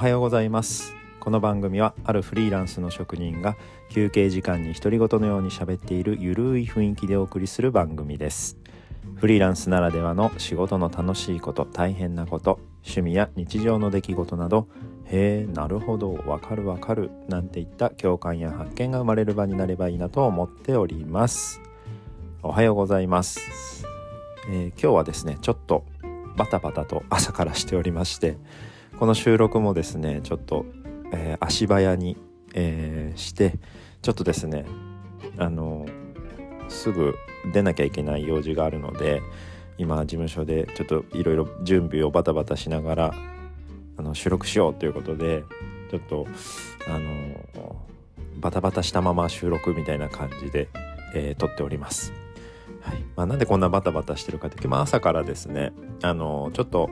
はようございます。この番組はあるフリーランスの職人が休憩時間に独り言のように喋っているゆるい雰囲気でお送りする番組です。フリーランスならではの仕事の楽しいこと大変なこと趣味や日常の出来事などへえなるほどわかるわかるなんていった共感や発見が生まれる場になればいいなと思っております。おはようございます、えー、今日はですねちょっとバタバタと朝からしておりましてこの収録もですねちょっと、えー、足早に、えー、してちょっとですねあのすぐ出なきゃいけない用事があるので今事務所でちょっといろいろ準備をバタバタしながらあの収録しようということでちょっとあのバタバタしたまま収録みたいな感じで、えー、撮っております。はいまあ、なんでこんなバタバタしてるかっていうと、まあ、朝からですねあのちょっと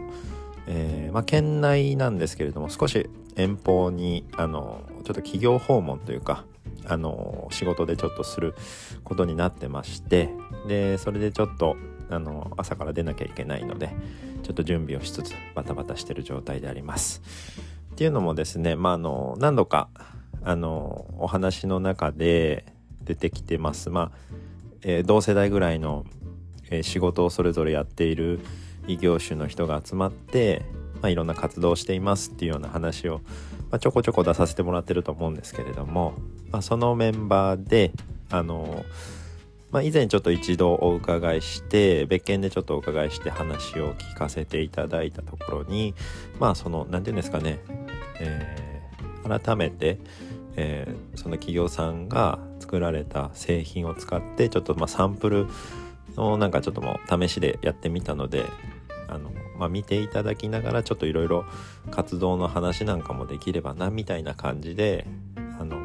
えー、まあ、県内なんですけれども少し遠方にあのちょっと企業訪問というかあの仕事でちょっとすることになってましてでそれでちょっとあの朝から出なきゃいけないのでちょっと準備をしつつバタバタしてる状態であります。っていうのもですね、まあ、あの何度かあのお話の中で出てきてます、まあえー、同世代ぐらいの、えー、仕事をそれぞれやっている異業種の人が集まって、まあ、いろんな活動をしていますっていうような話を、まあ、ちょこちょこ出させてもらってると思うんですけれども、まあ、そのメンバーであのまあ、以前ちょっと一度お伺いして別件でちょっとお伺いして話を聞かせていただいたところにまあその何て言うんですかね、えー、改めて、えー、その企業さんが作られた製品を使ってちょっとまあサンプルをなんかちょっともう試しでやってみたのであの、まあ、見ていただきながらちょっといろいろ活動の話なんかもできればなみたいな感じであの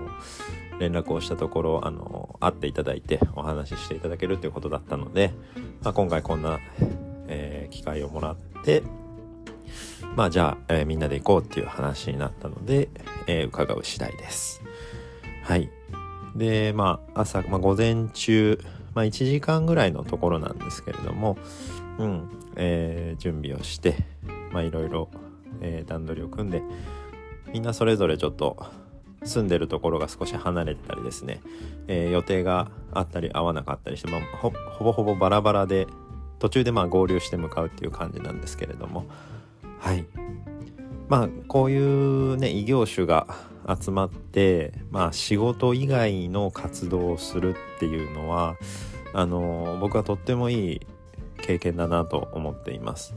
連絡をしたところあの会っていただいてお話ししていただけるということだったので、まあ、今回こんな、えー、機会をもらってまあじゃあ、えー、みんなで行こうっていう話になったので、えー、伺う次第です。はい。で、まあ朝、まあ、午前中、まあ1時間ぐらいのところなんですけれども、うん、えー、準備をしていろいろ、段取りを組んでみんなそれぞれちょっと住んでるところが少し離れてたりですね、えー、予定があったり合わなかったりして、まあ、ほぼほぼバラバラで途中でまあ合流して向かうっていう感じなんですけれどもはい。まあこういうね異業種が集まってまあ仕事以外の活動をするっていうのはあの僕はとってもいい経験だなと思っています。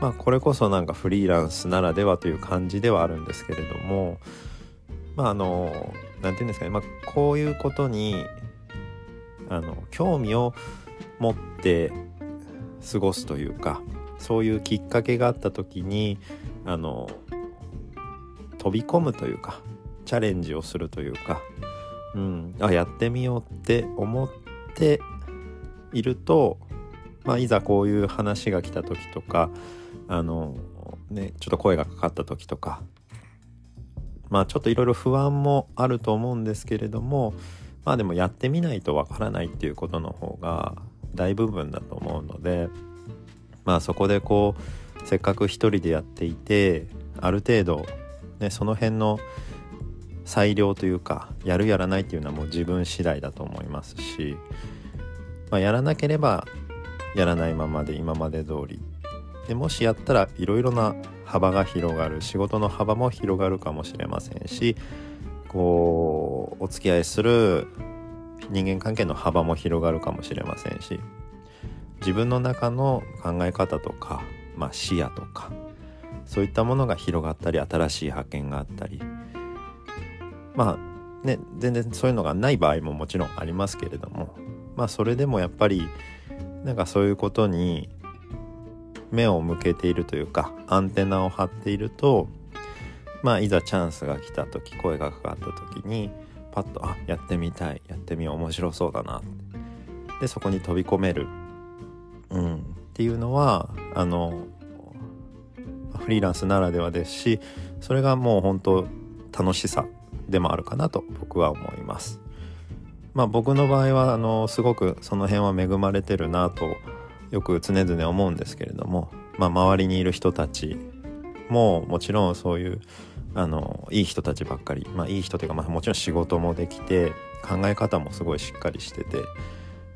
まあこれこそなんかフリーランスならではという感じではあるんですけれどもまああの何て言うんですかね、まあ、こういうことにあの興味を持って過ごすというかそういうきっかけがあった時にあの飛び込むというかチャレンジをするというか、うん、あやってみようって思っているとまあ、いざこういう話が来た時とかあのねちょっと声がかかった時とかまあちょっといろいろ不安もあると思うんですけれどもまあでもやってみないとわからないっていうことの方が大部分だと思うのでまあそこでこうせっかく一人でやっていてある程度、ね、その辺の裁量というかやるやらないっていうのはもう自分次第だと思いますし、まあ、やらなければやらないままで今まで通り。でもしやったらいろいろな幅が広がる。仕事の幅も広がるかもしれませんしこうお付き合いする人間関係の幅も広がるかもしれませんし自分の中の考え方とか、まあ、視野とかそういったものが広がったり新しい発見があったりまあね全然そういうのがない場合ももちろんありますけれどもまあそれでもやっぱりなんかそういうことに目を向けているというかアンテナを張っているとまあいざチャンスが来た時声がかかった時にパッとあやってみたいやってみよう面白そうだな。でそこに飛び込める、うん、っていうのはあのフリーランスならではですしそれがもう本当楽しさでもあるかなと僕は思います。まあ僕の場合はあのすごくその辺は恵まれてるなとよく常々思うんですけれども、まあ、周りにいる人たちももちろんそういうあのいい人たちばっかりまあいい人というか、まあ、もちろん仕事もできて考え方もすごいしっかりしてて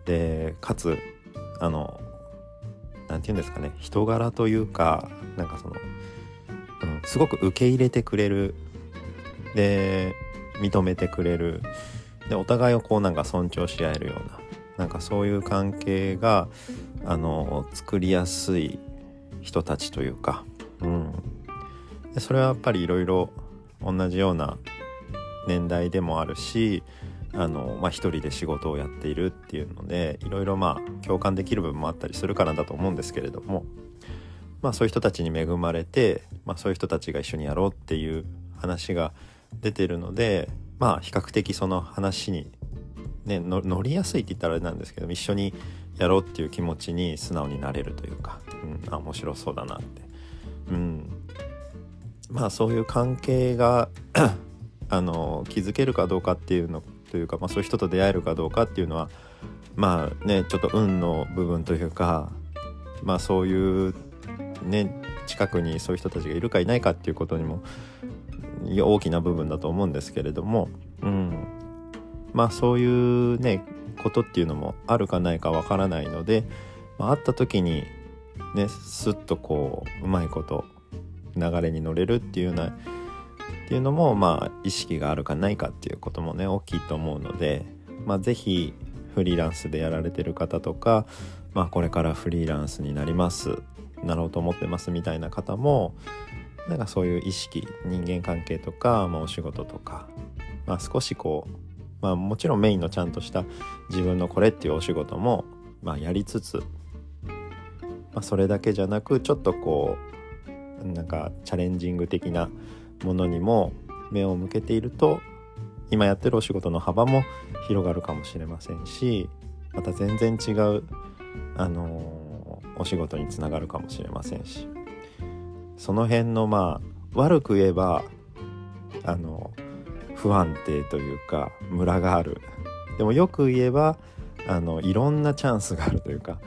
でかつあの何て言うんですかね人柄というかなんかその、うん、すごく受け入れてくれる。で認めてくれる。でお互いをこうなんか尊重し合えるようななんかそういう関係があの作りやすい人たちというか、うん、でそれはやっぱりいろいろ同じような年代でもあるしあの、まあ、一人で仕事をやっているっていうのでいろいろまあ共感できる部分もあったりするからだと思うんですけれども、まあ、そういう人たちに恵まれて、まあ、そういう人たちが一緒にやろうっていう話が出てるのでまあ比較的その話に、ね、乗りやすいって言ったらあれなんですけど一緒にやろうっていう気持ちに素直になれるというか、うん、面白そうだなって。うん、まあそういう関係が あの築けるかどうかっていうのというか、まあ、そういう人と出会えるかどうかっていうのはまあねちょっと運の部分というかまあそういうね近くにそういう人たちがいるかいないかっていうことにも大きな部分だと思うんですけれども、うん、まあそういうねことっていうのもあるかないかわからないので、まあ、会った時にねスッとこううまいこと流れに乗れるっていうようなっていうのもまあ意識があるかないかっていうこともね大きいと思うので、まあ、是非フリーランスでやられてる方とか、まあ、これからフリーランスになりますなろうと思ってますみたいな方もなんかそういう意識人間関係とか、まあ、お仕事とか、まあ、少しこう、まあ、もちろんメインのちゃんとした自分のこれっていうお仕事も、まあ、やりつつ、まあ、それだけじゃなくちょっとこうなんかチャレンジング的なものにも目を向けていると今やってるお仕事の幅も広がるかもしれませんしまた全然違う、あのー、お仕事につながるかもしれませんし。その辺のまあ悪く言えばあの不安定というかムラがある。でもよく言えばあのいろんなチャンスがあるというか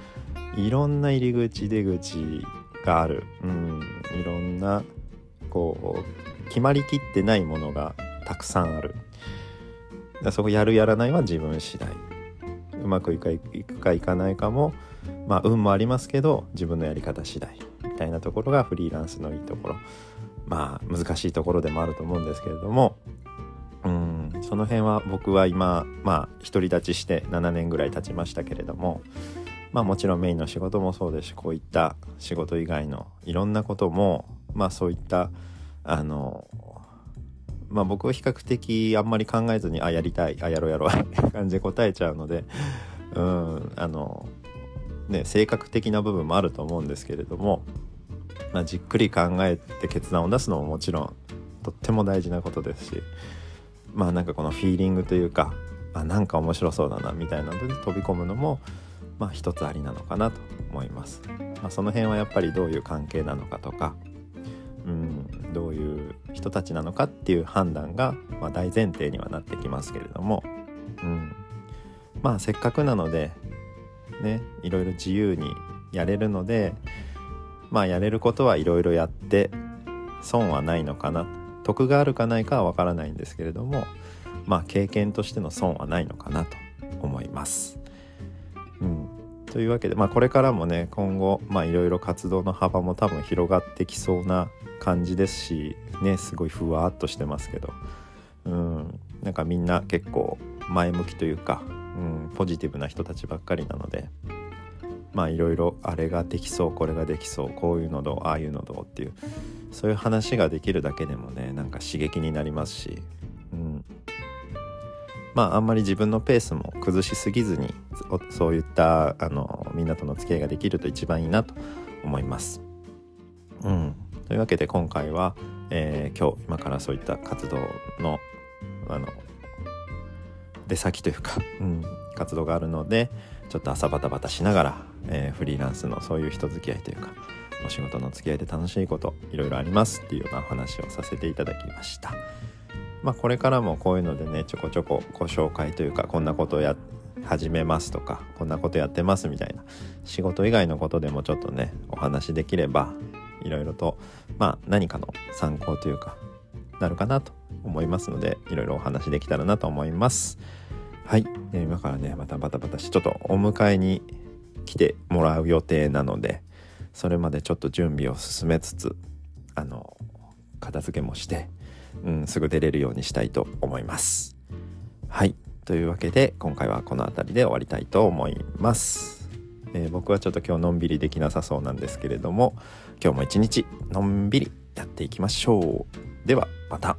いろんな入り口出口がある、うん、いろんなこう決まりきってないものがたくさんある。そこやるやらないは自分次第。うまくいくかいかないかもまあ運もありますけど自分のやり方次第。たいなところがフリーランスのいいところ。まあ難しいところでもあると思うんですけれども。うんその辺は僕は今まあ独り立ちして7年ぐらい経ちましたけれども。まあもちろんメインの仕事もそうですしこういった仕事以外のいろんなこともまあそういったあのまあ僕は比較的あんまり考えずにあやりたいあやろうやろうって感じで答えちゃうのでうんあのね性格的な部分もあると思うんですけれども、まあ、じっくり考えて決断を出すのももちろんとっても大事なことですしまあなんかこのフィーリングというかあなんか面白そうだなみたいなので飛び込むのもまあ一つありなのかなと思います。まあ、その辺はやっぱりどういう関係なのかとかうん、どういう人たちなのかっていう判断が、まあ、大前提にはなってきますけれども、うん、まあせっかくなのでねいろいろ自由にやれるのでまあやれることはいろいろやって損はないのかな。得があるかないかはわからないんですけれどもまあ経験としての損はないのかなと思います。うん、というわけで、まあ、これからもね今後いろいろ活動の幅も多分広がってきそうな感じですしねすごいふわっとしてますけど。うん。なんかみんな結構前向きというか、うん、ポジティブな人たちばっかりなのでまあいろいろあれができそうこれができそうこういうのどうああいうのどうっていうそういう話ができるだけでもねなんか刺激になりますし、うん、まああんまり自分のペースも崩しすぎずにそういったあのみんなとの付き合いができると一番いいなと思います。うんというわけで今回は、えー、今日今からそういった活動のあの出先というか、うん、活動があるのでちょっと朝バタバタしながら、えー、フリーランスのそういう人付き合いというかお仕事の付き合いで楽しいこといろいろありますっていうようなお話をさせていただきました。まあ、これからもこういうのでねちょこちょこご紹介というかこんなことをや始めますとかこんなことやってますみたいな仕事以外のことでもちょっとねお話できればいろいろとまあ何かの参考というかなるかなと思いますのでいろいろお話できたらなと思いますはい。え今からねまたバタバタしてちょっとお迎えに来てもらう予定なのでそれまでちょっと準備を進めつつあの片付けもして、うん、すぐ出れるようにしたいと思います。はい。というわけで今回はこの辺りで終わりたいと思います、えー、僕はちょっと今日のんびりできなさそうなんですけれども今日も一日のんびりやっていきましょう。ではまた。